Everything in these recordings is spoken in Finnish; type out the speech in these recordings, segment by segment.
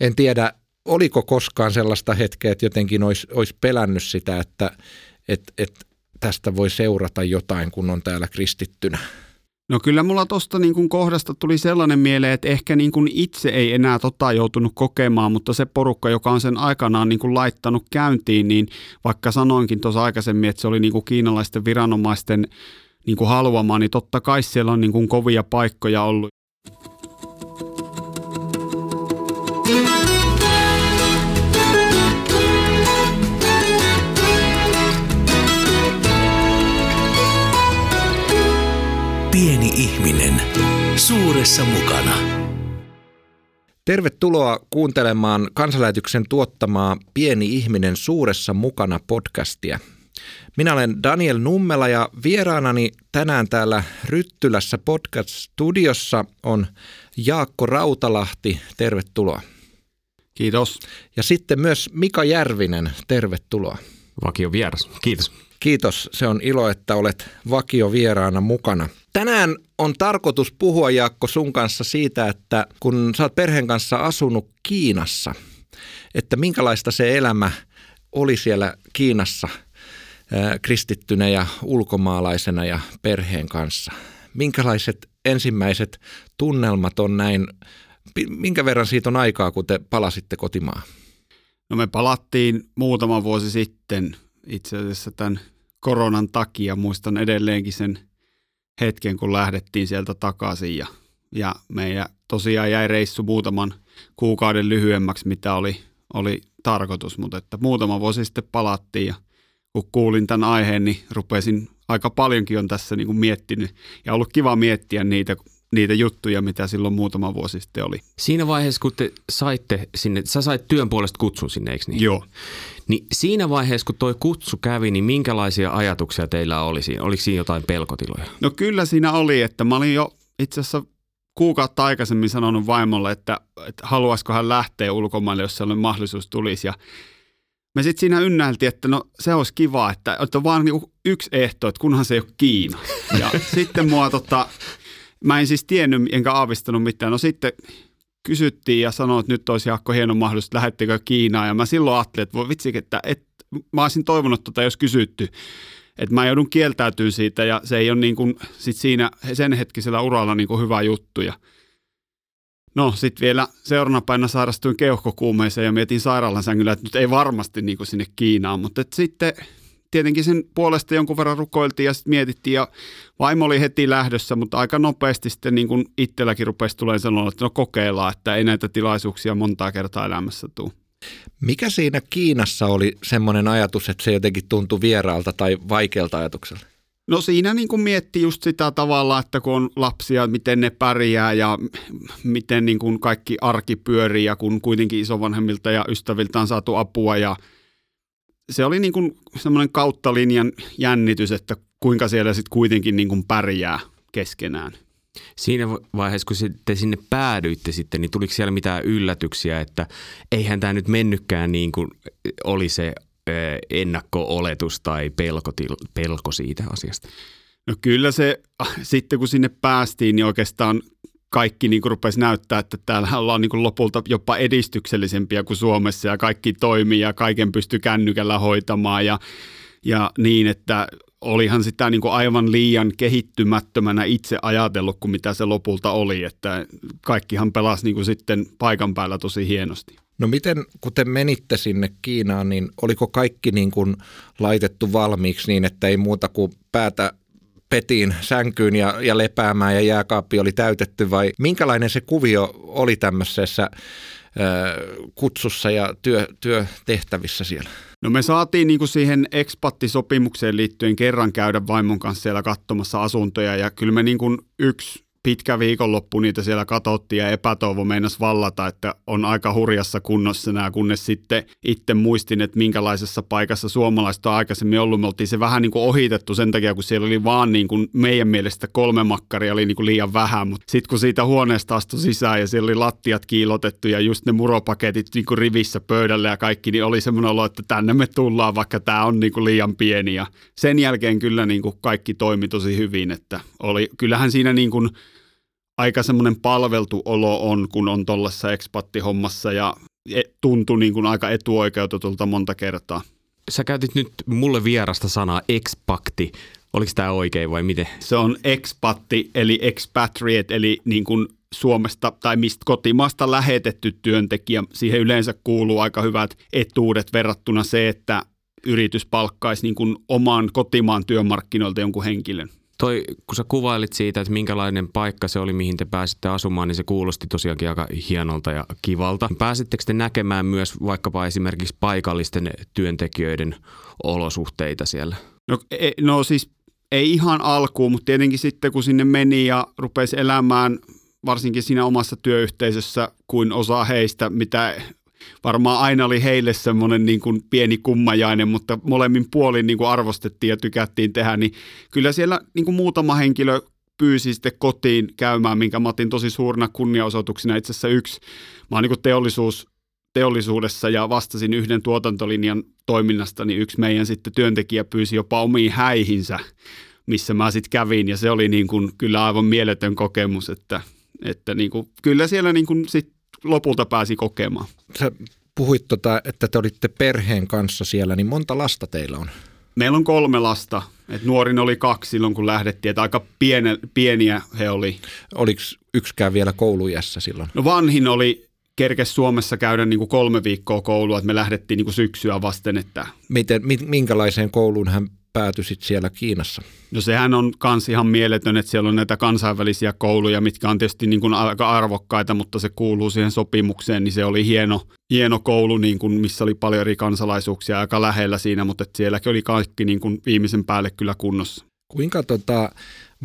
En tiedä, oliko koskaan sellaista hetkeä, että jotenkin olisi, olisi pelännyt sitä, että, että, että tästä voi seurata jotain, kun on täällä kristittynä? No kyllä mulla tuosta niin kohdasta tuli sellainen mieleen, että ehkä niin kuin itse ei enää tota joutunut kokemaan, mutta se porukka, joka on sen aikanaan niin kuin laittanut käyntiin, niin vaikka sanoinkin tuossa aikaisemmin, että se oli niin kuin kiinalaisten viranomaisten niin kuin haluamaa, niin totta kai siellä on niin kuin kovia paikkoja ollut. Pieni ihminen, suuressa mukana. Tervetuloa kuuntelemaan kansanlähetyksen tuottamaa Pieni ihminen suuressa mukana podcastia. Minä olen Daniel Nummela ja vieraanani tänään täällä Ryttylässä podcast-studiossa on Jaakko Rautalahti. Tervetuloa. Kiitos. Ja sitten myös Mika Järvinen. Tervetuloa. Vakio vieras. Kiitos. Kiitos. Se on ilo, että olet vakio vieraana mukana. Tänään on tarkoitus puhua, Jaakko, sun kanssa siitä, että kun sä oot perheen kanssa asunut Kiinassa, että minkälaista se elämä oli siellä Kiinassa kristittynä ja ulkomaalaisena ja perheen kanssa. Minkälaiset ensimmäiset tunnelmat on näin, minkä verran siitä on aikaa, kun te palasitte kotimaan? No me palattiin muutama vuosi sitten itse asiassa tämän koronan takia. Muistan edelleenkin sen hetken, kun lähdettiin sieltä takaisin ja, ja meidän tosiaan jäi reissu muutaman kuukauden lyhyemmäksi, mitä oli, oli tarkoitus, mutta että muutama vuosi sitten palattiin ja kun kuulin tämän aiheen, niin rupesin aika paljonkin on tässä niin kuin miettinyt ja ollut kiva miettiä niitä, niitä juttuja, mitä silloin muutama vuosi sitten oli. Siinä vaiheessa, kun te saitte sinne, sä sait työn puolesta kutsun sinne, eikö niin? Joo. Niin siinä vaiheessa, kun toi kutsu kävi, niin minkälaisia ajatuksia teillä oli siinä? Oliko siinä jotain pelkotiloja? No kyllä siinä oli, että mä olin jo itse asiassa kuukautta aikaisemmin sanonut vaimolle, että, että haluaisiko hän lähteä ulkomaille, jos sellainen mahdollisuus tulisi. Ja me sitten siinä ynnältiin, että no se olisi kiva, että, että on vaan niinku yksi ehto, että kunhan se ei ole Kiina. Ja sitten mua tota, mä en siis tiennyt enkä aavistanut mitään. No sitten kysyttiin ja sanoi, että nyt olisi Jaakko hieno mahdollisuus, lähettekö Kiinaan. Ja mä silloin ajattelin, että voi vitsi, että, että mä olisin toivonut tota, jos kysytty. Että mä joudun kieltäytyä siitä ja se ei ole niin kuin sit siinä sen hetkisellä uralla niin kuin hyvä juttu. Ja no sitten vielä seuraavana päivänä sairastuin keuhkokuumeeseen ja mietin sairaalan sängyllä, että nyt ei varmasti niin kuin sinne Kiinaan. Mutta sitten tietenkin sen puolesta jonkun verran rukoiltiin ja sitten mietittiin ja vaimo oli heti lähdössä, mutta aika nopeasti sitten niin kuin itselläkin rupesi tulemaan sanoa, että no kokeillaan, että ei näitä tilaisuuksia montaa kertaa elämässä tule. Mikä siinä Kiinassa oli semmoinen ajatus, että se jotenkin tuntui vieraalta tai vaikealta ajatukselta? No siinä niin kuin miettii just sitä tavalla, että kun on lapsia, miten ne pärjää ja miten niin kuin kaikki arki pyörii ja kun kuitenkin isovanhemmilta ja ystäviltä on saatu apua ja se oli niin kuin semmoinen kautta linjan jännitys, että kuinka siellä sitten kuitenkin niin kuin pärjää keskenään. Siinä vaiheessa, kun te sinne päädyitte sitten, niin tuliko siellä mitään yllätyksiä, että eihän tämä nyt mennytkään niin kuin oli se ennakko-oletus tai pelko, pelko siitä asiasta? No kyllä se, sitten kun sinne päästiin, niin oikeastaan kaikki niin kuin rupesi näyttää, että täällä ollaan niin kuin lopulta jopa edistyksellisempiä kuin Suomessa ja kaikki toimii ja kaiken pystyy kännykällä hoitamaan ja, ja niin, että olihan sitä niin kuin aivan liian kehittymättömänä itse ajatellut kuin mitä se lopulta oli, että kaikkihan pelasi niin kuin sitten paikan päällä tosi hienosti. No miten, kun te menitte sinne Kiinaan, niin oliko kaikki niin kuin laitettu valmiiksi niin, että ei muuta kuin päätä petiin sänkyyn ja, ja lepäämään ja jääkaappi oli täytetty vai minkälainen se kuvio oli tämmöisessä kutsussa ja työ, työtehtävissä siellä? No me saatiin niin kuin siihen ekspattisopimukseen liittyen kerran käydä vaimon kanssa siellä katsomassa asuntoja ja kyllä me niin kuin yksi pitkä viikonloppu niitä siellä katsottiin ja epätoivo meinas vallata, että on aika hurjassa kunnossa nämä, kunnes sitten itse muistin, että minkälaisessa paikassa suomalaista on aikaisemmin ollut. Me oltiin se vähän niin kuin ohitettu sen takia, kun siellä oli vaan niin kuin meidän mielestä kolme makkaria oli niin kuin liian vähän, mutta sitten kun siitä huoneesta astui sisään ja siellä oli lattiat kiilotettu ja just ne muropaketit niin kuin rivissä pöydällä ja kaikki, niin oli semmoinen olo, että tänne me tullaan, vaikka tämä on niin kuin liian pieni ja sen jälkeen kyllä niin kuin kaikki toimi tosi hyvin, että oli, kyllähän siinä niin kuin aika semmoinen palveltu olo on, kun on tuollaisessa ekspattihommassa ja e- tuntui niin kuin aika etuoikeutetulta monta kertaa. Sä käytit nyt mulle vierasta sanaa expakti. Oliko tämä oikein vai miten? Se on expatti eli expatriate eli niin kuin Suomesta tai mistä kotimaasta lähetetty työntekijä. Siihen yleensä kuuluu aika hyvät etuudet verrattuna se, että yritys palkkaisi niin kuin oman kotimaan työmarkkinoilta jonkun henkilön. Toi, kun sä kuvailit siitä, että minkälainen paikka se oli, mihin te pääsitte asumaan, niin se kuulosti tosiaankin aika hienolta ja kivalta. Pääsittekö te näkemään myös vaikkapa esimerkiksi paikallisten työntekijöiden olosuhteita siellä? No, e, no siis ei ihan alkuun, mutta tietenkin sitten kun sinne meni ja rupesi elämään varsinkin siinä omassa työyhteisössä kuin osa heistä, mitä varmaan aina oli heille semmoinen niin kuin pieni kummajainen, mutta molemmin puolin niin kuin arvostettiin ja tykättiin tehdä, niin kyllä siellä niin kuin muutama henkilö pyysi sitten kotiin käymään, minkä mä otin tosi suurena kunniaosoituksena. Itse asiassa yksi, mä oon niin teollisuus, teollisuudessa ja vastasin yhden tuotantolinjan toiminnasta, niin yksi meidän sitten työntekijä pyysi jopa omiin häihinsä, missä mä sitten kävin ja se oli niin kuin kyllä aivan mieletön kokemus, että, että niin kuin, kyllä siellä niin kuin sit lopulta pääsi kokemaan. Sä puhuit, tota, että te olitte perheen kanssa siellä, niin monta lasta teillä on? Meillä on kolme lasta. Et nuorin oli kaksi silloin, kun lähdettiin. Että aika piene, pieniä he oli. Oliko yksikään vielä koulujässä silloin? No vanhin oli kerkes Suomessa käydä niin kuin kolme viikkoa koulua, että me lähdettiin niin kuin syksyä vasten. Että... Miten, minkälaiseen kouluun hän päätyisit siellä Kiinassa? No sehän on kans ihan mieletön, että siellä on näitä kansainvälisiä kouluja, mitkä on tietysti niin kuin aika arvokkaita, mutta se kuuluu siihen sopimukseen, niin se oli hieno, hieno koulu, niin kuin, missä oli paljon eri kansalaisuuksia aika lähellä siinä, mutta että sielläkin oli kaikki niin kuin viimeisen päälle kyllä kunnossa. Kuinka tota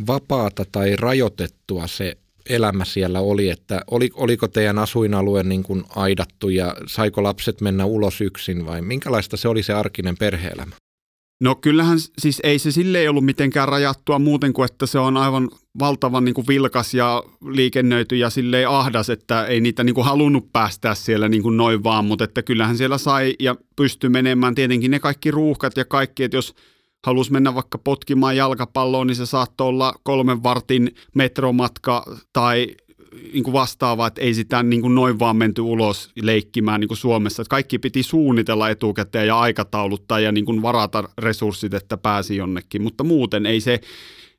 vapaata tai rajoitettua se elämä siellä oli, että oli, oliko teidän asuinalue niin kuin aidattu ja saiko lapset mennä ulos yksin vai minkälaista se oli se arkinen perheelämä? No kyllähän siis ei se sille ei ollut mitenkään rajattua muuten kuin, että se on aivan valtavan niin kuin vilkas ja liikennöity ja silleen ahdas, että ei niitä niin kuin halunnut päästää siellä niin kuin noin vaan, mutta että kyllähän siellä sai ja pystyi menemään tietenkin ne kaikki ruuhkat ja kaikki, että jos halusi mennä vaikka potkimaan jalkapalloon, niin se saattoi olla kolmen vartin metromatka tai niin kuin vastaavaa, että ei sitä niin kuin noin vaan menty ulos leikkimään niin kuin Suomessa. Että kaikki piti suunnitella etukäteen ja aikatauluttaa ja niin kuin varata resurssit, että pääsi jonnekin, mutta muuten ei se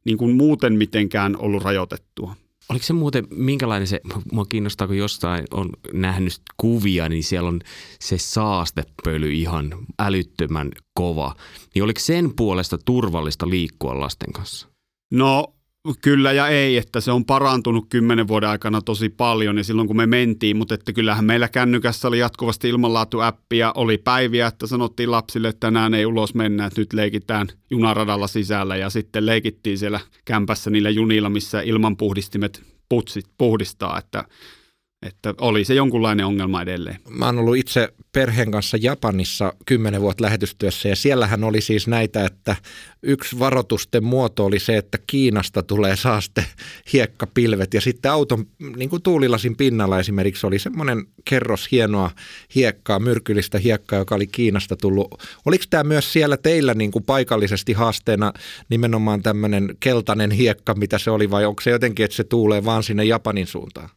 niin kuin muuten mitenkään ollut rajoitettua. Oliko se muuten, minkälainen se, mua kiinnostaa, kun jostain on nähnyt kuvia, niin siellä on se saastepöly ihan älyttömän kova. Niin oliko sen puolesta turvallista liikkua lasten kanssa? No Kyllä ja ei, että se on parantunut kymmenen vuoden aikana tosi paljon ja silloin kun me mentiin, mutta että kyllähän meillä kännykässä oli jatkuvasti ilmanlaatuäppi ja oli päiviä, että sanottiin lapsille, että tänään ei ulos mennä, että nyt leikitään junaradalla sisällä ja sitten leikittiin siellä kämpässä niillä junilla, missä ilmanpuhdistimet putsit puhdistaa, että että oli se jonkunlainen ongelma edelleen. Mä oon ollut itse perheen kanssa Japanissa kymmenen vuotta lähetystyössä ja siellähän oli siis näitä, että yksi varoitusten muoto oli se, että Kiinasta tulee saaste hiekkapilvet ja sitten auton niin kuin tuulilasin pinnalla esimerkiksi oli semmoinen kerros hienoa hiekkaa, myrkyllistä hiekkaa, joka oli Kiinasta tullut. Oliko tämä myös siellä teillä niin kuin paikallisesti haasteena nimenomaan tämmöinen keltainen hiekka, mitä se oli vai onko se jotenkin, että se tuulee vaan sinne Japanin suuntaan?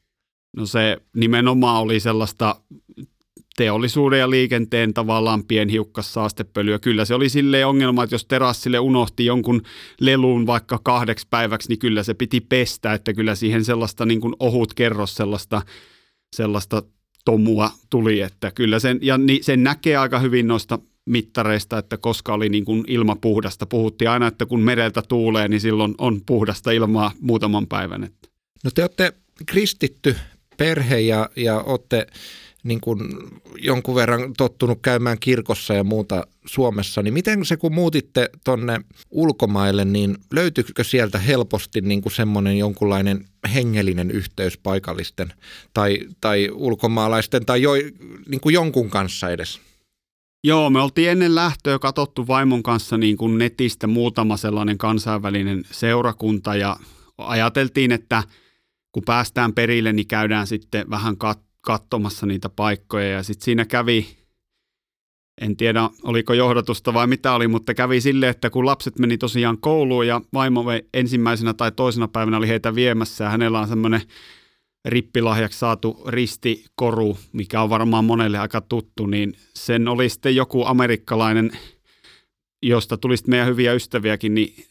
No se nimenomaan oli sellaista teollisuuden ja liikenteen tavallaan pienhiukkassaastepölyä. Kyllä se oli silleen ongelma, että jos terassille unohti jonkun lelun vaikka kahdeksi päiväksi, niin kyllä se piti pestä, että kyllä siihen sellaista niin kuin ohut kerros sellaista, sellaista tomua tuli, että kyllä sen, ja sen näkee aika hyvin noista mittareista, että koska oli niin kuin ilma puhdasta. Puhuttiin aina, että kun mereltä tuulee, niin silloin on puhdasta ilmaa muutaman päivän. No te olette kristitty perhe ja, ja olette niin kuin jonkun verran tottunut käymään kirkossa ja muuta Suomessa, niin miten se kun muutitte tonne ulkomaille, niin löytyykö sieltä helposti niin kuin semmoinen jonkunlainen hengellinen yhteys paikallisten tai, tai ulkomaalaisten tai jo, niin kuin jonkun kanssa edes? Joo, me oltiin ennen lähtöä katsottu vaimon kanssa niin kuin netistä muutama sellainen kansainvälinen seurakunta ja ajateltiin, että – kun päästään perille, niin käydään sitten vähän kat- katsomassa niitä paikkoja. Ja sitten siinä kävi, en tiedä oliko johdatusta vai mitä oli, mutta kävi sille, että kun lapset meni tosiaan kouluun ja vaimo ensimmäisenä tai toisena päivänä oli heitä viemässä ja hänellä on semmoinen rippilahjaksi saatu ristikoru, mikä on varmaan monelle aika tuttu, niin sen oli sitten joku amerikkalainen, josta tuli sitten meidän hyviä ystäviäkin, niin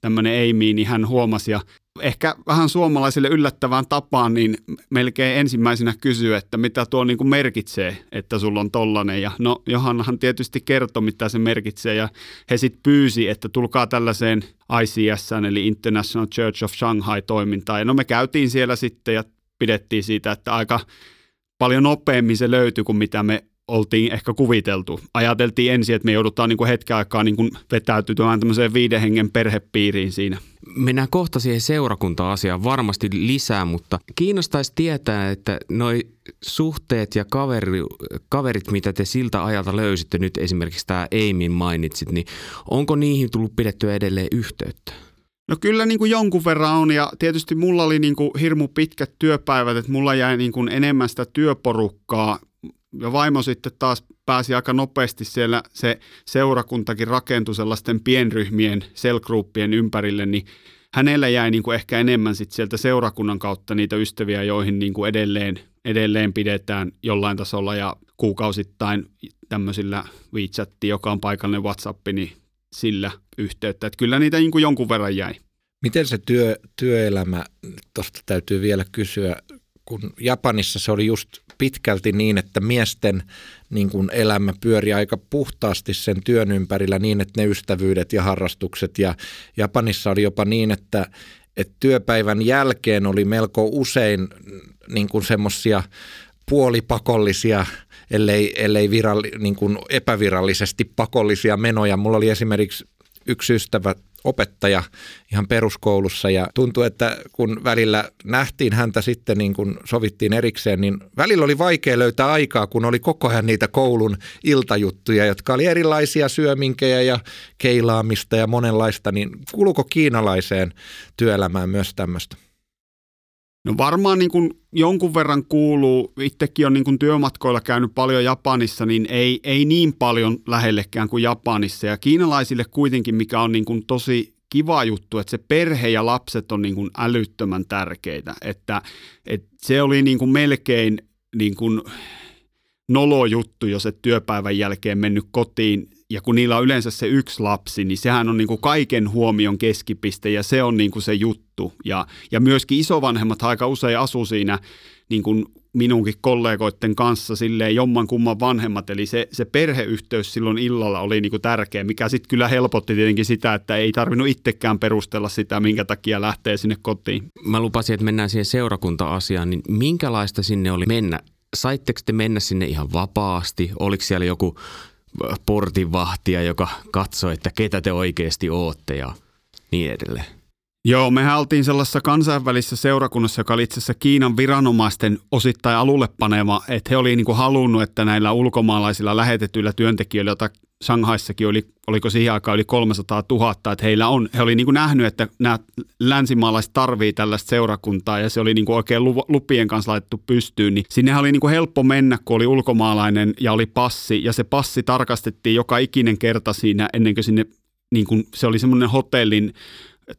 tämmöinen Amy, niin hän huomasi ja ehkä vähän suomalaisille yllättävään tapaan, niin melkein ensimmäisenä kysyy, että mitä tuo niin kuin merkitsee, että sulla on tollanen. Ja no Johannahan tietysti kertoi, mitä se merkitsee ja he sitten pyysi, että tulkaa tällaiseen ICS, eli International Church of Shanghai-toimintaan. Ja no me käytiin siellä sitten ja pidettiin siitä, että aika paljon nopeammin se löytyi kuin mitä me oltiin ehkä kuviteltu. Ajateltiin ensin, että me joudutaan niin kuin hetken aikaa niin kuin vetäytymään tämmöiseen viiden hengen perhepiiriin siinä. Mennään kohta siihen seurakunta-asiaan varmasti lisää, mutta kiinnostaisi tietää, että noi suhteet ja kaveri, kaverit, mitä te siltä ajalta löysitte, nyt esimerkiksi tämä Eimin mainitsit, niin onko niihin tullut pidettyä edelleen yhteyttä? No kyllä niin kuin jonkun verran on ja tietysti mulla oli niin kuin hirmu pitkät työpäivät, että mulla jäi niin kuin enemmän sitä työporukkaa ja vaimo sitten taas pääsi aika nopeasti siellä, se seurakuntakin rakentui sellaisten pienryhmien, selgruppien ympärille, niin hänellä jäi niin kuin ehkä enemmän sitten sieltä seurakunnan kautta niitä ystäviä, joihin niin kuin edelleen, edelleen pidetään jollain tasolla ja kuukausittain tämmöisillä WeChat, joka on paikallinen WhatsApp, niin sillä yhteyttä. Että kyllä niitä niin kuin jonkun verran jäi. Miten se työ, työelämä, tuosta täytyy vielä kysyä, kun Japanissa se oli just pitkälti niin, että miesten niin kuin elämä pyöri aika puhtaasti sen työn ympärillä niin, että ne ystävyydet ja harrastukset ja Japanissa oli jopa niin, että, että työpäivän jälkeen oli melko usein niin kuin semmoisia puolipakollisia, ellei, ellei viralli, niin kuin epävirallisesti pakollisia menoja. Mulla oli esimerkiksi yksi ystävä opettaja ihan peruskoulussa ja tuntui, että kun välillä nähtiin häntä sitten niin kuin sovittiin erikseen, niin välillä oli vaikea löytää aikaa, kun oli koko ajan niitä koulun iltajuttuja, jotka oli erilaisia syöminkejä ja keilaamista ja monenlaista, niin kuuluuko kiinalaiseen työelämään myös tämmöistä? No varmaan niin kuin jonkun verran kuuluu, itsekin on niin kuin työmatkoilla käynyt paljon Japanissa, niin ei, ei niin paljon lähellekään kuin Japanissa. Ja kiinalaisille kuitenkin, mikä on niin kuin tosi kiva juttu, että se perhe ja lapset on niin kuin älyttömän tärkeitä. Että, että se oli niin kuin melkein niin kuin nolo juttu, jos et työpäivän jälkeen mennyt kotiin ja kun niillä on yleensä se yksi lapsi, niin sehän on niin kuin kaiken huomion keskipiste ja se on niin kuin se juttu. Ja, ja myöskin isovanhemmat aika usein asuu siinä niin kuin minunkin kollegoiden kanssa silleen jomman kumman vanhemmat, eli se, se perheyhteys silloin illalla oli niin kuin tärkeä, mikä sitten kyllä helpotti tietenkin sitä, että ei tarvinnut itsekään perustella sitä, minkä takia lähtee sinne kotiin. Mä lupasin, että mennään siihen seurakunta-asiaan, niin minkälaista sinne oli mennä? Saitteko te mennä sinne ihan vapaasti? Oliko siellä joku portinvahtia, joka katsoi, että ketä te oikeasti ootte ja niin edelleen. Joo, me oltiin sellaisessa kansainvälisessä seurakunnassa, joka oli itse asiassa Kiinan viranomaisten osittain alulle panema, että he olivat niin halunnut, että näillä ulkomaalaisilla lähetetyillä työntekijöillä, joita Shanghaissakin oli, oliko siihen aikaan yli 300 000, että heillä on, he oli niin kuin nähnyt, että nämä länsimaalaiset tarvii tällaista seurakuntaa ja se oli niin kuin oikein lupien kanssa laitettu pystyyn, niin sinne oli niin kuin helppo mennä, kun oli ulkomaalainen ja oli passi. Ja se passi tarkastettiin joka ikinen kerta siinä ennen kuin sinne, niin kuin, se oli semmoinen hotellin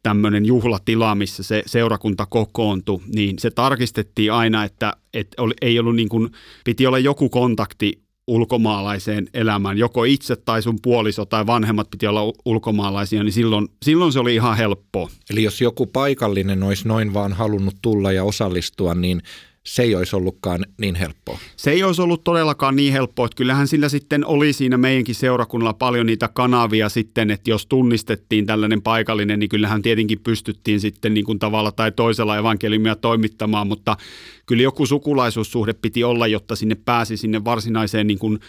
tämmöinen juhlatila, missä se seurakunta kokoontui, niin se tarkistettiin aina, että, että oli, ei ollut niin kuin, piti olla joku kontakti ulkomaalaiseen elämään, joko itse tai sun puoliso tai vanhemmat piti olla ulkomaalaisia, niin silloin, silloin se oli ihan helppoa. Eli jos joku paikallinen olisi noin vaan halunnut tulla ja osallistua, niin se ei olisi ollutkaan niin helppoa. Se ei olisi ollut todellakaan niin helppoa, että kyllähän sillä sitten oli siinä meidänkin seurakunnalla paljon niitä kanavia sitten, että jos tunnistettiin tällainen paikallinen, niin kyllähän tietenkin pystyttiin sitten niin kuin tavalla tai toisella evankeliumia toimittamaan, mutta kyllä joku sukulaisuussuhde piti olla, jotta sinne pääsi sinne varsinaiseen niin kuin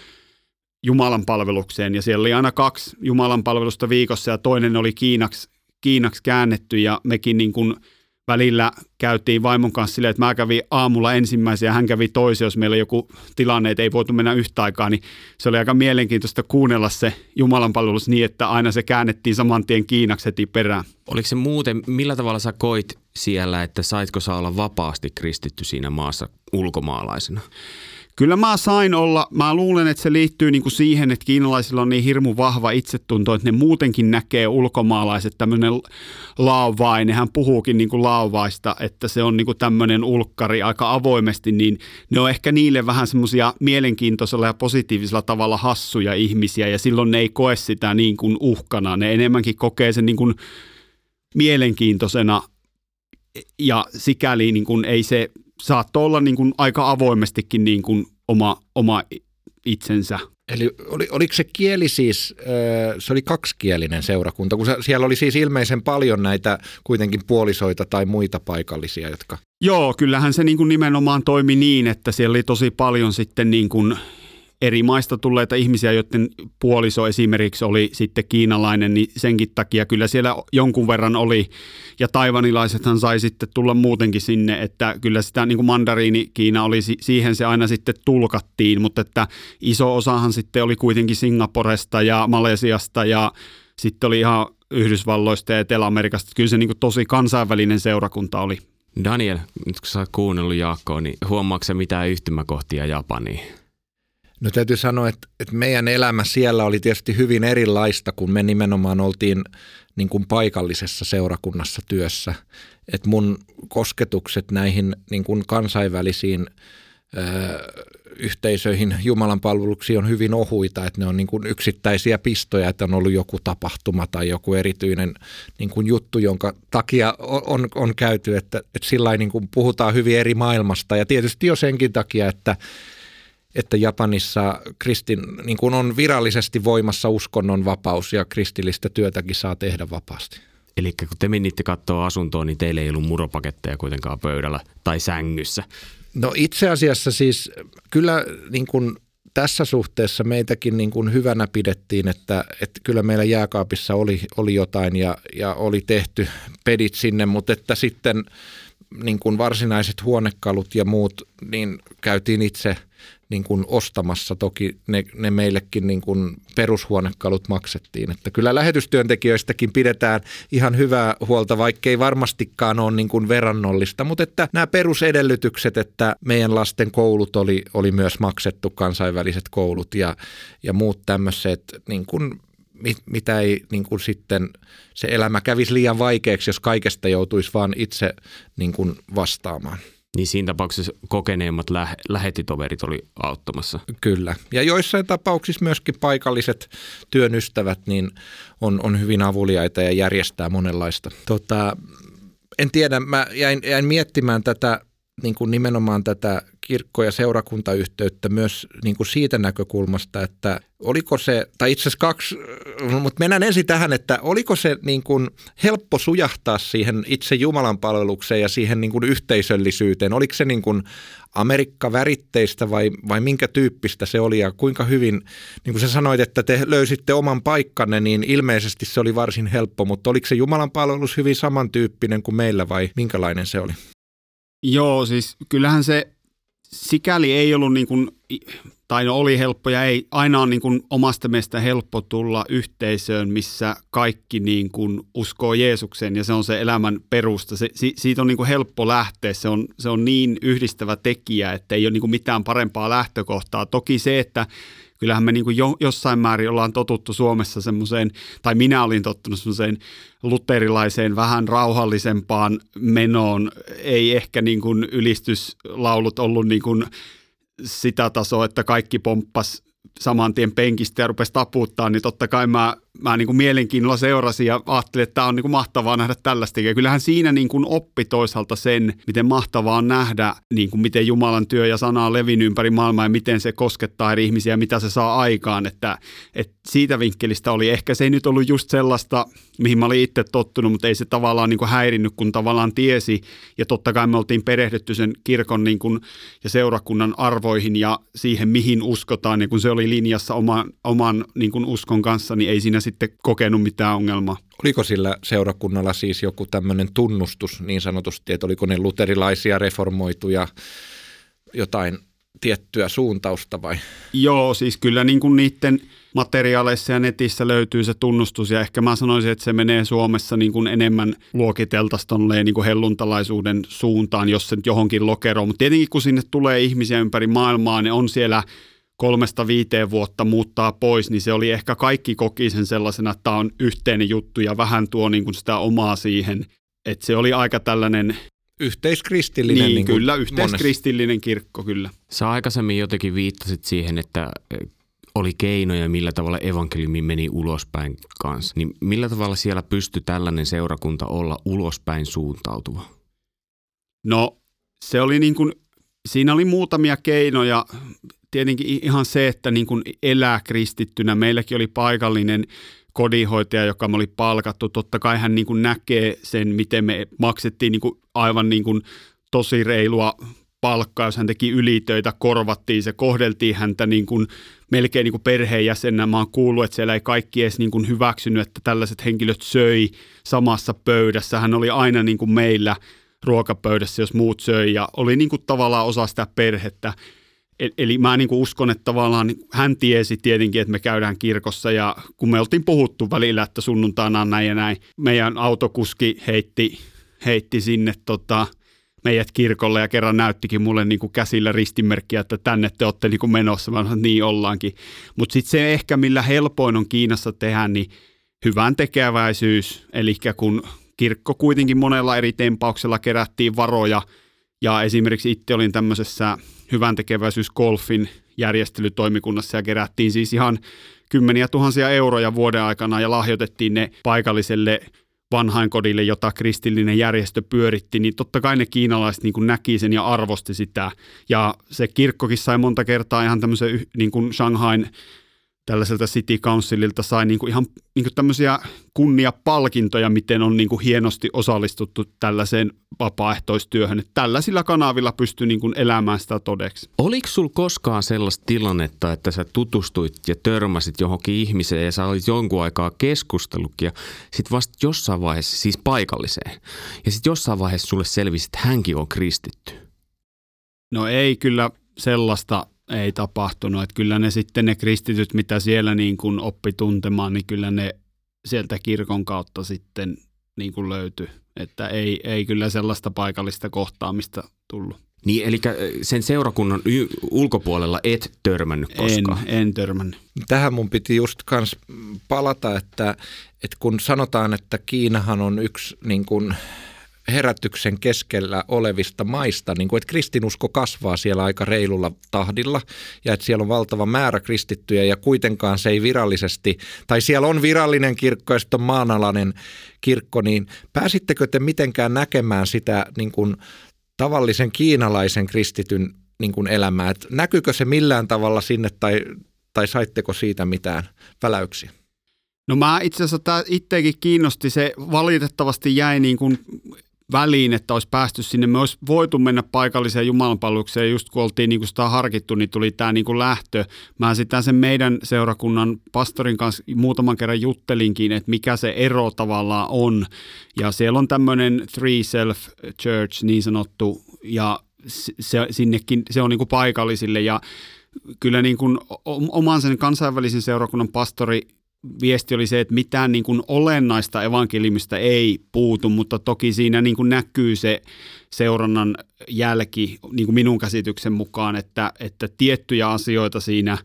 Jumalan palvelukseen ja siellä oli aina kaksi Jumalan palvelusta viikossa ja toinen oli Kiinaksi, Kiinaksi käännetty ja mekin niin kuin – välillä käytiin vaimon kanssa silleen, että mä kävin aamulla ensimmäisen ja hän kävi toisen, jos meillä joku tilanne, että ei voitu mennä yhtä aikaa, niin se oli aika mielenkiintoista kuunnella se Jumalan palvelus niin, että aina se käännettiin saman tien Kiinaksi heti perään. Oliko se muuten, millä tavalla sä koit siellä, että saitko saa olla vapaasti kristitty siinä maassa ulkomaalaisena? Kyllä mä sain olla, mä luulen, että se liittyy niinku siihen, että kiinalaisilla on niin hirmu vahva itsetunto, että ne muutenkin näkee ulkomaalaiset tämmöinen laavain, hän puhuukin niinku laavaista, että se on niinku tämmöinen ulkkari aika avoimesti, niin ne on ehkä niille vähän semmoisia mielenkiintoisella ja positiivisella tavalla hassuja ihmisiä ja silloin ne ei koe sitä niin kuin uhkana, ne enemmänkin kokee sen niin kuin mielenkiintoisena ja sikäli niin kuin ei se saattoi olla niin kuin aika avoimestikin niin kuin oma, oma itsensä. Eli oli, oliko se kieli siis, se oli kaksikielinen seurakunta, kun siellä oli siis ilmeisen paljon näitä kuitenkin puolisoita tai muita paikallisia, jotka... Joo, kyllähän se niin kuin nimenomaan toimi niin, että siellä oli tosi paljon sitten niin kuin eri maista tulleita ihmisiä, joiden puoliso esimerkiksi oli sitten kiinalainen, niin senkin takia kyllä siellä jonkun verran oli, ja taivanilaisethan sai sitten tulla muutenkin sinne, että kyllä sitä niin kuin mandariini Kiina oli, siihen se aina sitten tulkattiin, mutta että iso osahan sitten oli kuitenkin Singaporesta ja Malesiasta ja sitten oli ihan Yhdysvalloista ja Etelä-Amerikasta. Kyllä se niin kuin tosi kansainvälinen seurakunta oli. Daniel, nyt kun sä oot kuunnellut Jaakkoa, niin huomaatko mitään yhtymäkohtia Japaniin? No täytyy sanoa, että, että meidän elämä siellä oli tietysti hyvin erilaista, kun me nimenomaan oltiin niin kuin paikallisessa seurakunnassa työssä. Että mun kosketukset näihin niin kuin kansainvälisiin ö, yhteisöihin, Jumalan palveluksiin on hyvin ohuita, että ne on niin kuin yksittäisiä pistoja, että on ollut joku tapahtuma tai joku erityinen niin kuin juttu, jonka takia on, on käyty, että, että sillä niin kuin puhutaan hyvin eri maailmasta ja tietysti jo senkin takia, että että Japanissa kristin, niin kuin on virallisesti voimassa uskonnon vapaus ja kristillistä työtäkin saa tehdä vapaasti. Eli kun te menitte katsoa asuntoa, niin teillä ei ollut muropaketteja kuitenkaan pöydällä tai sängyssä. No itse asiassa siis kyllä niin kuin tässä suhteessa meitäkin niin kuin hyvänä pidettiin, että, että kyllä meillä jääkaapissa oli, oli jotain ja, ja oli tehty pedit sinne, mutta että sitten niin kuin varsinaiset huonekalut ja muut, niin käytiin itse – niin kuin ostamassa. Toki ne, ne meillekin niin kuin perushuonekalut maksettiin. Että kyllä lähetystyöntekijöistäkin pidetään ihan hyvää huolta, vaikkei varmastikaan ole niin kuin verrannollista. Mutta että nämä perusedellytykset, että meidän lasten koulut oli, oli myös maksettu, kansainväliset koulut ja, ja muut tämmöiset, niin kuin mitä ei niin kuin sitten se elämä kävisi liian vaikeaksi, jos kaikesta joutuisi vaan itse niin kuin vastaamaan. Niin siinä tapauksessa kokeneemmat lä- lähetitoverit oli auttamassa. Kyllä. Ja joissain tapauksissa myöskin paikalliset työn ystävät niin on, on hyvin avuliaita ja järjestää monenlaista. Tota, en tiedä, mä jäin, jäin miettimään tätä niin kuin nimenomaan tätä kirkko- ja seurakuntayhteyttä myös niin kuin siitä näkökulmasta, että oliko se, tai itse asiassa kaksi, mutta mennään ensin tähän, että oliko se niin kuin helppo sujahtaa siihen itse Jumalan palvelukseen ja siihen niin kuin yhteisöllisyyteen? Oliko se niin kuin Amerikka-väritteistä vai, vai minkä tyyppistä se oli ja kuinka hyvin, niin kuin sä sanoit, että te löysitte oman paikkanne, niin ilmeisesti se oli varsin helppo, mutta oliko se Jumalan palvelus hyvin samantyyppinen kuin meillä vai minkälainen se oli? Joo, siis kyllähän se sikäli ei ollut niin kuin, tai no oli helppo ja ei, aina on niin kuin omasta mielestä helppo tulla yhteisöön, missä kaikki niin kuin uskoo Jeesukseen ja se on se elämän perusta. Se, si, siitä on niin kuin helppo lähteä, se on, se on niin yhdistävä tekijä, että ei ole niin kuin mitään parempaa lähtökohtaa. Toki se, että kyllähän me niin kuin jo, jossain määrin ollaan totuttu Suomessa semmoiseen, tai minä olin tottunut semmoiseen luterilaiseen, vähän rauhallisempaan menoon. Ei ehkä niin kuin ylistyslaulut ollut niin kuin sitä tasoa, että kaikki pomppas saman tien penkistä ja rupesi taputtaa, niin totta kai mä mä niin kuin mielenkiinnolla seurasin ja ajattelin, että tämä on niin kuin mahtavaa nähdä tällaista. Ja kyllähän siinä niin kuin oppi toisaalta sen, miten mahtavaa on nähdä, niin kuin miten Jumalan työ ja sana on levinnyt ympäri maailmaa ja miten se koskettaa eri ihmisiä mitä se saa aikaan. Että, että siitä vinkkelistä oli ehkä se ei nyt ollut just sellaista, mihin mä olin itse tottunut, mutta ei se tavallaan niin kuin häirinnyt, kun tavallaan tiesi. Ja totta kai me oltiin perehdytty sen kirkon niin kuin, ja seurakunnan arvoihin ja siihen, mihin uskotaan. Ja kun se oli linjassa oman, oman niin kuin uskon kanssa, niin ei siinä sitten kokenut mitään ongelmaa. Oliko sillä seurakunnalla siis joku tämmöinen tunnustus niin sanotusti, että oliko ne luterilaisia reformoituja jotain tiettyä suuntausta vai? Joo, siis kyllä niin kuin niiden materiaaleissa ja netissä löytyy se tunnustus ja ehkä mä sanoisin, että se menee Suomessa niin kuin enemmän luokiteltaista niin kuin helluntalaisuuden suuntaan, jos se nyt johonkin lokeroon. Mutta tietenkin kun sinne tulee ihmisiä ympäri maailmaa, ne on siellä kolmesta viiteen vuotta muuttaa pois, niin se oli ehkä kaikki koki sen sellaisena, että tämä on yhteinen juttu ja vähän tuo niin kuin sitä omaa siihen. Että se oli aika tällainen Yhteiskristillinen. Niin, niin kyllä, yhteiskristillinen kirkko, kyllä. Sä aikaisemmin jotenkin viittasit siihen, että eh, oli keinoja, millä tavalla evankeliumi meni ulospäin kanssa. Niin millä tavalla siellä pystyi tällainen seurakunta olla ulospäin suuntautuva? No se oli niin kuin, siinä oli muutamia keinoja. Tietenkin ihan se, että niin kuin elää kristittynä. Meilläkin oli paikallinen kodinhoitaja, joka me oli palkattu. Totta kai hän niin kuin näkee sen, miten me maksettiin niin kuin aivan niin kuin tosi reilua palkkaa, jos hän teki ylitöitä, korvattiin se, kohdeltiin häntä niin kuin melkein niin kuin perheenjäsenä. Mä oon kuullut, että siellä ei kaikki edes niin kuin hyväksynyt, että tällaiset henkilöt söi samassa pöydässä. Hän oli aina niin kuin meillä ruokapöydässä, jos muut söi ja oli niin kuin tavallaan osa sitä perhettä. Eli mä niin kuin uskon, että tavallaan hän tiesi tietenkin, että me käydään kirkossa ja kun me oltiin puhuttu välillä, että sunnuntaina on näin ja näin, meidän autokuski heitti, heitti sinne tota, meidät kirkolle ja kerran näyttikin mulle niin kuin käsillä ristimerkkiä, että tänne te olette niin kuin menossa. Sanoin, niin ollaankin. Mutta sitten se ehkä, millä helpoin on Kiinassa tehdä, niin hyvän tekeväisyys. Eli kun kirkko kuitenkin monella eri tempauksella kerättiin varoja ja esimerkiksi itse olin tämmöisessä hyvän tekeväisyys golfin järjestelytoimikunnassa ja kerättiin siis ihan kymmeniä tuhansia euroja vuoden aikana ja lahjoitettiin ne paikalliselle vanhainkodille, jota kristillinen järjestö pyöritti, niin totta kai ne kiinalaiset niin kuin näki sen ja arvosti sitä. Ja se kirkkokin sai monta kertaa ihan tämmöisen niin kuin Shanghain tällaiselta City Councililta sai niin kuin ihan niin kuin tämmöisiä kunniapalkintoja, miten on niin kuin hienosti osallistuttu tällaiseen vapaaehtoistyöhön. Että tällaisilla kanavilla pystyy niin kuin elämään sitä todeksi. Oliko sul koskaan sellaista tilannetta, että sä tutustuit ja törmäsit johonkin ihmiseen ja sä olit jonkun aikaa keskustellutkin ja sitten vasta jossain vaiheessa, siis paikalliseen, ja sitten jossain vaiheessa sulle selvisi, että hänkin on kristitty? No ei kyllä sellaista ei tapahtunut. Että kyllä ne sitten ne kristityt, mitä siellä niin kuin oppi tuntemaan, niin kyllä ne sieltä kirkon kautta sitten niin kuin löytyi. Että ei, ei kyllä sellaista paikallista kohtaamista tullut. Niin, eli sen seurakunnan y- ulkopuolella et törmännyt koskaan? En, en törmännyt. Tähän mun piti just kans palata, että, että kun sanotaan, että Kiinahan on yksi niin kuin herätyksen keskellä olevista maista, niin kuin, että kristinusko kasvaa siellä aika reilulla tahdilla ja että siellä on valtava määrä kristittyjä ja kuitenkaan se ei virallisesti, tai siellä on virallinen kirkko ja sitten on maanalainen kirkko, niin pääsittekö te mitenkään näkemään sitä niin kuin, tavallisen kiinalaisen kristityn niin kuin elämää? Et näkyykö se millään tavalla sinne tai, tai saitteko siitä mitään väläyksiä? No mä itse asiassa itsekin kiinnosti, se valitettavasti jäi niin kuin väliin, että olisi päästy sinne. Me olisi voitu mennä paikalliseen jumalanpalvelukseen, just kun oltiin niin kuin sitä harkittu, niin tuli tämä niin kuin lähtö. Mä sitä sen meidän seurakunnan pastorin kanssa muutaman kerran juttelinkin, että mikä se ero tavallaan on. Ja siellä on tämmöinen Three Self Church niin sanottu, ja se, sinnekin, se on niin kuin paikallisille ja kyllä niin kuin oman sen kansainvälisen seurakunnan pastori viesti oli se, että mitään niin kuin olennaista evankeliumista ei puutu, mutta toki siinä niin kuin näkyy se seurannan jälki niin kuin minun käsityksen mukaan, että, että tiettyjä asioita siinä,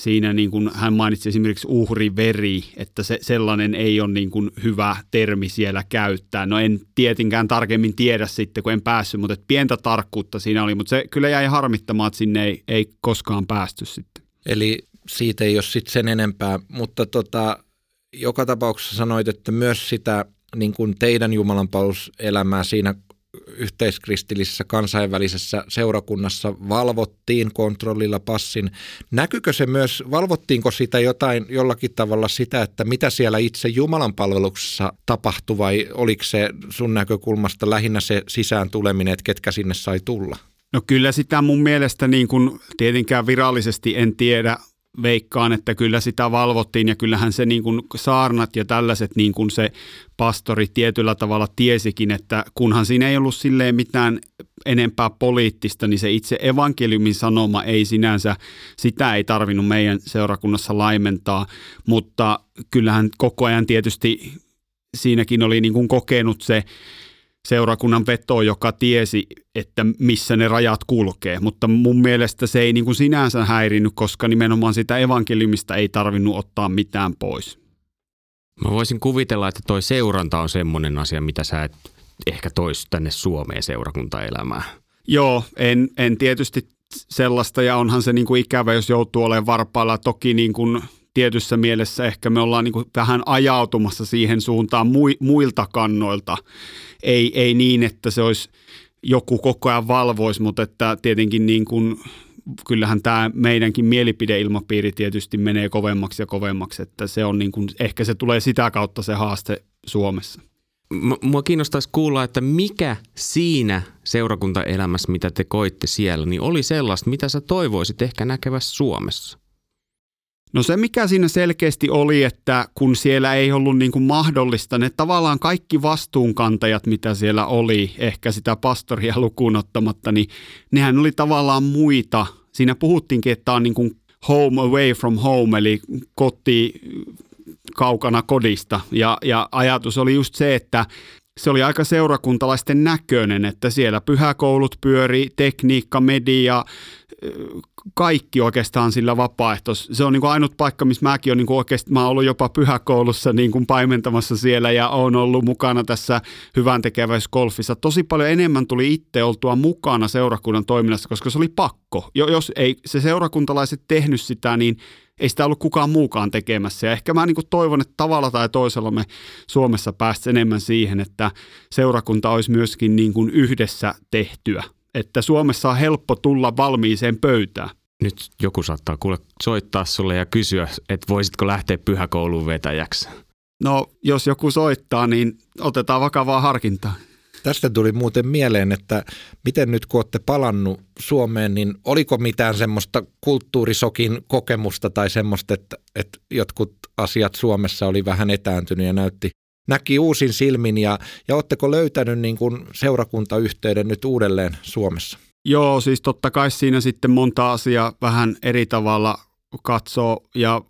siinä niin kuin hän mainitsi esimerkiksi uhriveri, että se, sellainen ei ole niin kuin hyvä termi siellä käyttää. No en tietenkään tarkemmin tiedä sitten, kun en päässyt, mutta pientä tarkkuutta siinä oli, mutta se kyllä jäi harmittamaan, että sinne ei, ei koskaan päästy sitten. Eli siitä ei ole sitten sen enempää, mutta tota, joka tapauksessa sanoit, että myös sitä niin kuin teidän jumalanpalveluselämää siinä yhteiskristillisessä kansainvälisessä seurakunnassa valvottiin kontrollilla passin. Näkyykö se myös, valvottiinko sitä jotain jollakin tavalla sitä, että mitä siellä itse Jumalan palveluksessa tapahtui vai oliko se sun näkökulmasta lähinnä se sisään tuleminen, että ketkä sinne sai tulla? No kyllä sitä mun mielestä niin kuin tietenkään virallisesti en tiedä, veikkaan, että kyllä sitä valvottiin ja kyllähän se niin kuin saarnat ja tällaiset niin kuin se pastori tietyllä tavalla tiesikin, että kunhan siinä ei ollut silleen mitään enempää poliittista, niin se itse evankeliumin sanoma ei sinänsä, sitä ei tarvinnut meidän seurakunnassa laimentaa, mutta kyllähän koko ajan tietysti siinäkin oli niin kuin kokenut se seurakunnan veto, joka tiesi, että missä ne rajat kulkee. Mutta mun mielestä se ei niin kuin sinänsä häirinyt, koska nimenomaan sitä evankeliumista ei tarvinnut ottaa mitään pois. Mä voisin kuvitella, että toi seuranta on semmoinen asia, mitä sä et ehkä tois tänne Suomeen seurakuntaelämään. Joo, en, en tietysti sellaista ja onhan se niin kuin ikävä, jos joutuu olemaan varpailla. Toki niin kuin tietyssä mielessä ehkä me ollaan niin vähän ajautumassa siihen suuntaan muilta kannoilta. Ei, ei niin, että se olisi joku koko ajan valvoisi, mutta että tietenkin niin kuin, kyllähän tämä meidänkin mielipideilmapiiri tietysti menee kovemmaksi ja kovemmaksi, että se on niin kuin, ehkä se tulee sitä kautta se haaste Suomessa. Mua kiinnostaisi kuulla, että mikä siinä seurakuntaelämässä, mitä te koitte siellä, niin oli sellaista, mitä sä toivoisit ehkä näkevässä Suomessa? No se mikä siinä selkeästi oli, että kun siellä ei ollut niin kuin mahdollista, ne tavallaan kaikki vastuunkantajat, mitä siellä oli, ehkä sitä pastoria lukuun ottamatta, niin nehän oli tavallaan muita. Siinä puhuttiinkin, että on niin kuin home away from home, eli koti kaukana kodista. Ja, ja ajatus oli just se, että se oli aika seurakuntalaisten näköinen, että siellä pyhäkoulut pyöri, tekniikka, media, kaikki oikeastaan sillä vapaaehtois. Se on niin kuin ainut paikka, missä mäkin olen niin kuin oikeasti, mä olen ollut jopa pyhäkoulussa niin kuin paimentamassa siellä ja olen ollut mukana tässä hyvän tekeväisgolfissa. Tosi paljon enemmän tuli itse oltua mukana seurakunnan toiminnassa, koska se oli pakko. Jos ei se seurakuntalaiset tehnyt sitä, niin ei sitä ollut kukaan muukaan tekemässä. Ja ehkä mä niin kuin toivon, että tavalla tai toisella me Suomessa päästä enemmän siihen, että seurakunta olisi myöskin niin kuin yhdessä tehtyä että Suomessa on helppo tulla valmiiseen pöytään. Nyt joku saattaa kuule soittaa sulle ja kysyä, että voisitko lähteä pyhäkouluun vetäjäksi. No, jos joku soittaa, niin otetaan vakavaa harkintaa. Tästä tuli muuten mieleen, että miten nyt kun olette palannut Suomeen, niin oliko mitään semmoista kulttuurisokin kokemusta tai semmoista, että, että jotkut asiat Suomessa oli vähän etääntynyt ja näytti näki uusin silmin ja, ja oletteko löytänyt niin kuin seurakuntayhteyden nyt uudelleen Suomessa? Joo, siis totta kai siinä sitten monta asiaa vähän eri tavalla katsoo ja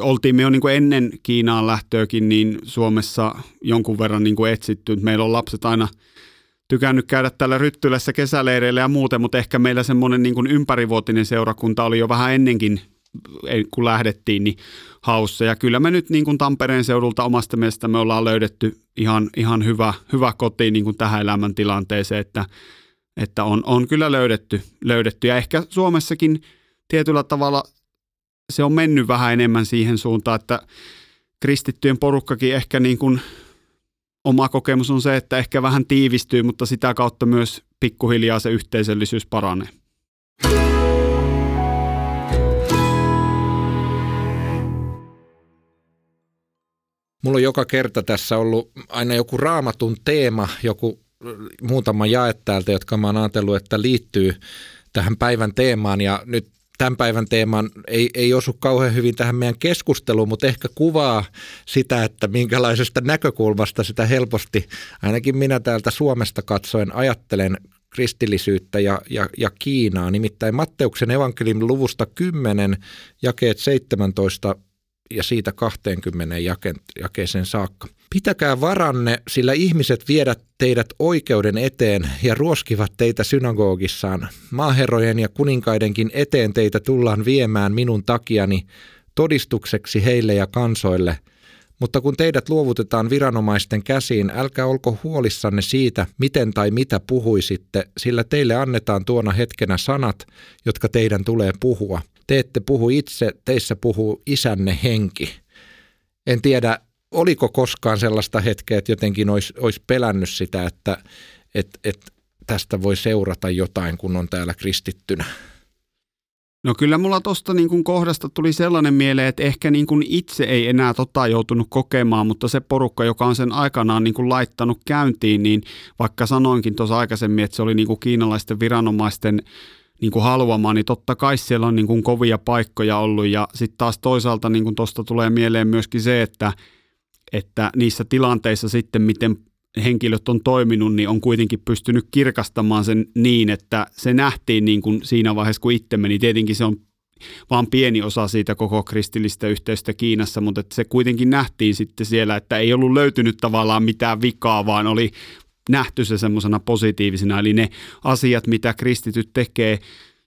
oltiin me jo niin ennen Kiinaan lähtöäkin niin Suomessa jonkun verran niin kuin etsitty. Meillä on lapset aina tykännyt käydä täällä Ryttylässä kesäleireillä ja muuten, mutta ehkä meillä semmoinen niin kuin ympärivuotinen seurakunta oli jo vähän ennenkin kun lähdettiin, niin haussa. Ja kyllä me nyt niin kuin Tampereen seudulta omasta mielestä me ollaan löydetty ihan, ihan hyvä, hyvä koti niin kuin tähän elämäntilanteeseen, että, että on, on kyllä löydetty, löydetty. Ja ehkä Suomessakin tietyllä tavalla se on mennyt vähän enemmän siihen suuntaan, että kristittyjen porukkakin ehkä niin kuin oma kokemus on se, että ehkä vähän tiivistyy, mutta sitä kautta myös pikkuhiljaa se yhteisöllisyys paranee. Mulla on joka kerta tässä ollut aina joku raamatun teema, joku muutama jae täältä, jotka mä oon ajatellut, että liittyy tähän päivän teemaan ja nyt tämän päivän teeman ei, ei osu kauhean hyvin tähän meidän keskusteluun, mutta ehkä kuvaa sitä, että minkälaisesta näkökulmasta sitä helposti, ainakin minä täältä Suomesta katsoen ajattelen kristillisyyttä ja, ja, ja Kiinaa. Nimittäin Matteuksen evankeliumin luvusta 10, jakeet 17 ja siitä 20 jakeeseen saakka. Pitäkää varanne, sillä ihmiset viedät teidät oikeuden eteen ja ruoskivat teitä synagogissaan. Maaherrojen ja kuninkaidenkin eteen teitä tullaan viemään minun takiani todistukseksi heille ja kansoille. Mutta kun teidät luovutetaan viranomaisten käsiin, älkää olko huolissanne siitä, miten tai mitä puhuisitte, sillä teille annetaan tuona hetkenä sanat, jotka teidän tulee puhua – te ette puhu itse, teissä puhuu isänne henki. En tiedä, oliko koskaan sellaista hetkeä, että jotenkin olisi, olisi pelännyt sitä, että että että tästä voi seurata jotain, kun on täällä kristittynä. No kyllä mulla tuosta niin kohdasta tuli sellainen mieleen, että ehkä niin kuin itse ei enää tota joutunut kokemaan, mutta se porukka, joka on sen aikanaan niin kuin laittanut käyntiin, niin vaikka sanoinkin tuossa aikaisemmin, että se oli niin kuin kiinalaisten viranomaisten niin kuin haluamaan, niin totta kai siellä on niin kuin kovia paikkoja ollut ja sitten taas toisaalta niin kuin tuosta tulee mieleen myöskin se, että, että niissä tilanteissa sitten miten henkilöt on toiminut, niin on kuitenkin pystynyt kirkastamaan sen niin, että se nähtiin niin kuin siinä vaiheessa, kun itse meni. Tietenkin se on vaan pieni osa siitä koko kristillistä yhteistä Kiinassa, mutta että se kuitenkin nähtiin sitten siellä, että ei ollut löytynyt tavallaan mitään vikaa, vaan oli nähty se semmoisena positiivisena. Eli ne asiat, mitä kristityt tekee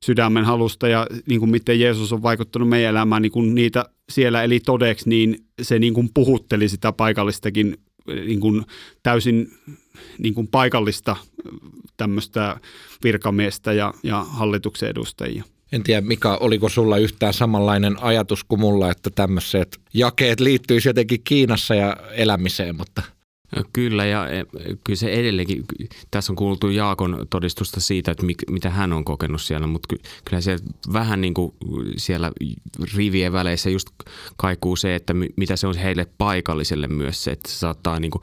sydämen halusta ja niin kuin miten Jeesus on vaikuttanut meidän elämään, niin kun niitä siellä eli todeksi, niin se niin kuin puhutteli sitä paikallistakin niin kuin täysin niin kuin paikallista tämmöistä virkamiestä ja, ja hallituksen edustajia. En tiedä, Mika, oliko sulla yhtään samanlainen ajatus kuin mulla, että tämmöiset jakeet liittyisi jotenkin Kiinassa ja elämiseen, mutta – Kyllä, ja e, kyllä se edelleenkin, tässä on kuultu Jaakon todistusta siitä, että mitä hän on kokenut siellä, mutta kyllä se vähän niin kuin siellä rivien väleissä just kaikuu se, että mitä se on heille paikalliselle myös se, että se saattaa niin kuin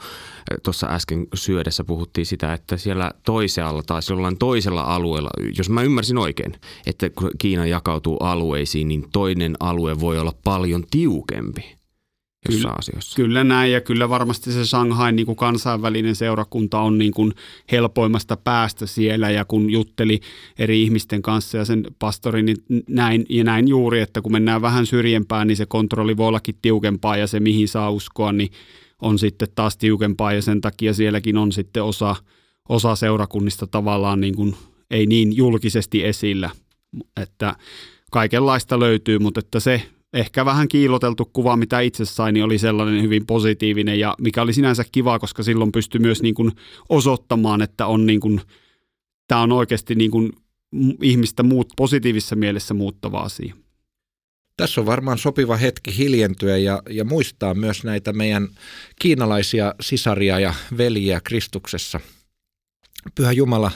tuossa äsken syödessä puhuttiin sitä, että siellä toisella taas jollain toisella alueella, jos mä ymmärsin oikein, että kun Kiina jakautuu alueisiin, niin toinen alue voi olla paljon tiukempi kyllä, asioissa. Kyllä näin ja kyllä varmasti se Shanghain niin kuin kansainvälinen seurakunta on niin kuin helpoimmasta päästä siellä ja kun jutteli eri ihmisten kanssa ja sen pastori, niin näin ja näin juuri, että kun mennään vähän syrjempään, niin se kontrolli voi ollakin tiukempaa ja se mihin saa uskoa, niin on sitten taas tiukempaa ja sen takia sielläkin on sitten osa, osa seurakunnista tavallaan niin kuin ei niin julkisesti esillä, että kaikenlaista löytyy, mutta että se ehkä vähän kiiloteltu kuva, mitä itse sain, niin oli sellainen hyvin positiivinen ja mikä oli sinänsä kiva, koska silloin pystyi myös niin kuin osoittamaan, että on niin kuin, tämä on oikeasti niin kuin ihmistä muut, positiivisessa mielessä muuttava asia. Tässä on varmaan sopiva hetki hiljentyä ja, ja muistaa myös näitä meidän kiinalaisia sisaria ja veljiä Kristuksessa. Pyhä Jumala,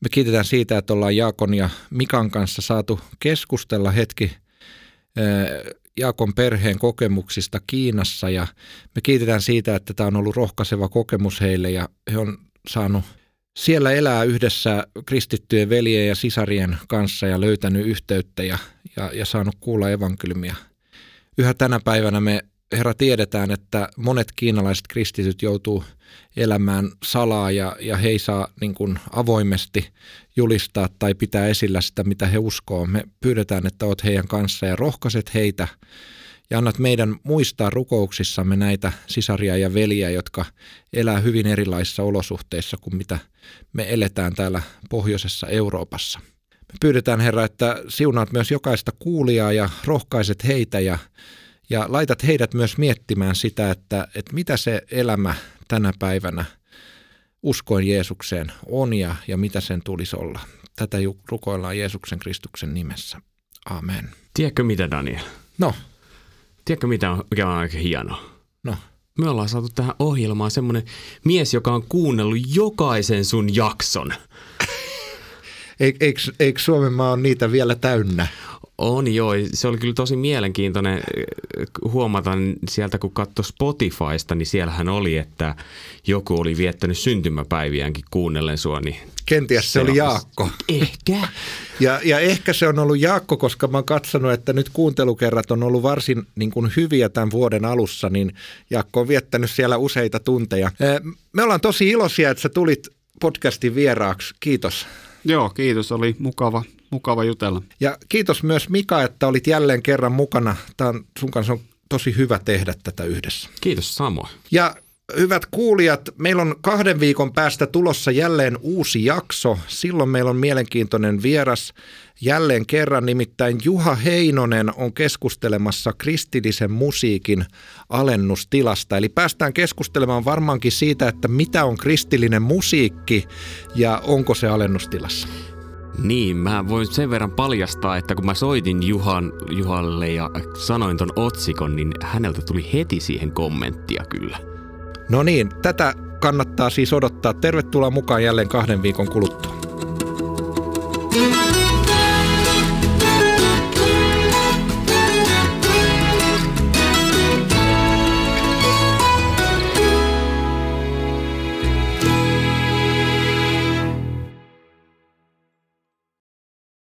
me kiitetään siitä, että ollaan Jaakon ja Mikan kanssa saatu keskustella hetki – Jaakon perheen kokemuksista Kiinassa ja me kiitetään siitä, että tämä on ollut rohkaiseva kokemus heille ja he on saanut siellä elää yhdessä kristittyjen veljen ja sisarien kanssa ja löytänyt yhteyttä ja, ja, ja saanut kuulla evankeliumia. Yhä tänä päivänä me Herra tiedetään, että monet kiinalaiset kristityt joutuu elämään salaa ja, ja he ei saa niin kuin avoimesti julistaa tai pitää esillä sitä, mitä he uskoo. Me pyydetään, että olet heidän kanssa ja rohkaiset heitä ja annat meidän muistaa rukouksissamme näitä sisaria ja veliä, jotka elää hyvin erilaisissa olosuhteissa kuin mitä me eletään täällä pohjoisessa Euroopassa. Me pyydetään Herra, että siunaat myös jokaista kuulijaa ja rohkaiset heitä ja ja laitat heidät myös miettimään sitä, että, että mitä se elämä tänä päivänä uskoin Jeesukseen on ja, ja mitä sen tulisi olla. Tätä rukoillaan Jeesuksen Kristuksen nimessä. Amen. Tiedätkö mitä, Daniel? No. Tiedätkö mitä mikä on aika hienoa? No. Me ollaan saatu tähän ohjelmaan semmoinen mies, joka on kuunnellut jokaisen sun jakson. Eikö, eikö Suomen maa ole niitä vielä täynnä? On joo, se oli kyllä tosi mielenkiintoinen huomata sieltä, kun katsoi Spotifysta, niin siellähän oli, että joku oli viettänyt syntymäpäiviäänkin kuunnellen sua. Niin Kenties se, se oli Jaakko. Ehkä. Ja, ja ehkä se on ollut Jaakko, koska mä oon katsonut, että nyt kuuntelukerrat on ollut varsin niin kuin hyviä tämän vuoden alussa, niin Jaakko on viettänyt siellä useita tunteja. Me ollaan tosi iloisia, että sä tulit podcastin vieraaksi. Kiitos. Joo, kiitos. Oli mukava, mukava jutella. Ja kiitos myös Mika, että olit jälleen kerran mukana. Tämä on, sun kanssa on tosi hyvä tehdä tätä yhdessä. Kiitos samoin. Ja hyvät kuulijat, meillä on kahden viikon päästä tulossa jälleen uusi jakso. Silloin meillä on mielenkiintoinen vieras jälleen kerran, nimittäin Juha Heinonen on keskustelemassa kristillisen musiikin alennustilasta. Eli päästään keskustelemaan varmaankin siitä, että mitä on kristillinen musiikki ja onko se alennustilassa. Niin, mä voin sen verran paljastaa, että kun mä soitin Juhan, Juhalle ja sanoin ton otsikon, niin häneltä tuli heti siihen kommenttia kyllä. No niin, tätä kannattaa siis odottaa. Tervetuloa mukaan jälleen kahden viikon kuluttua.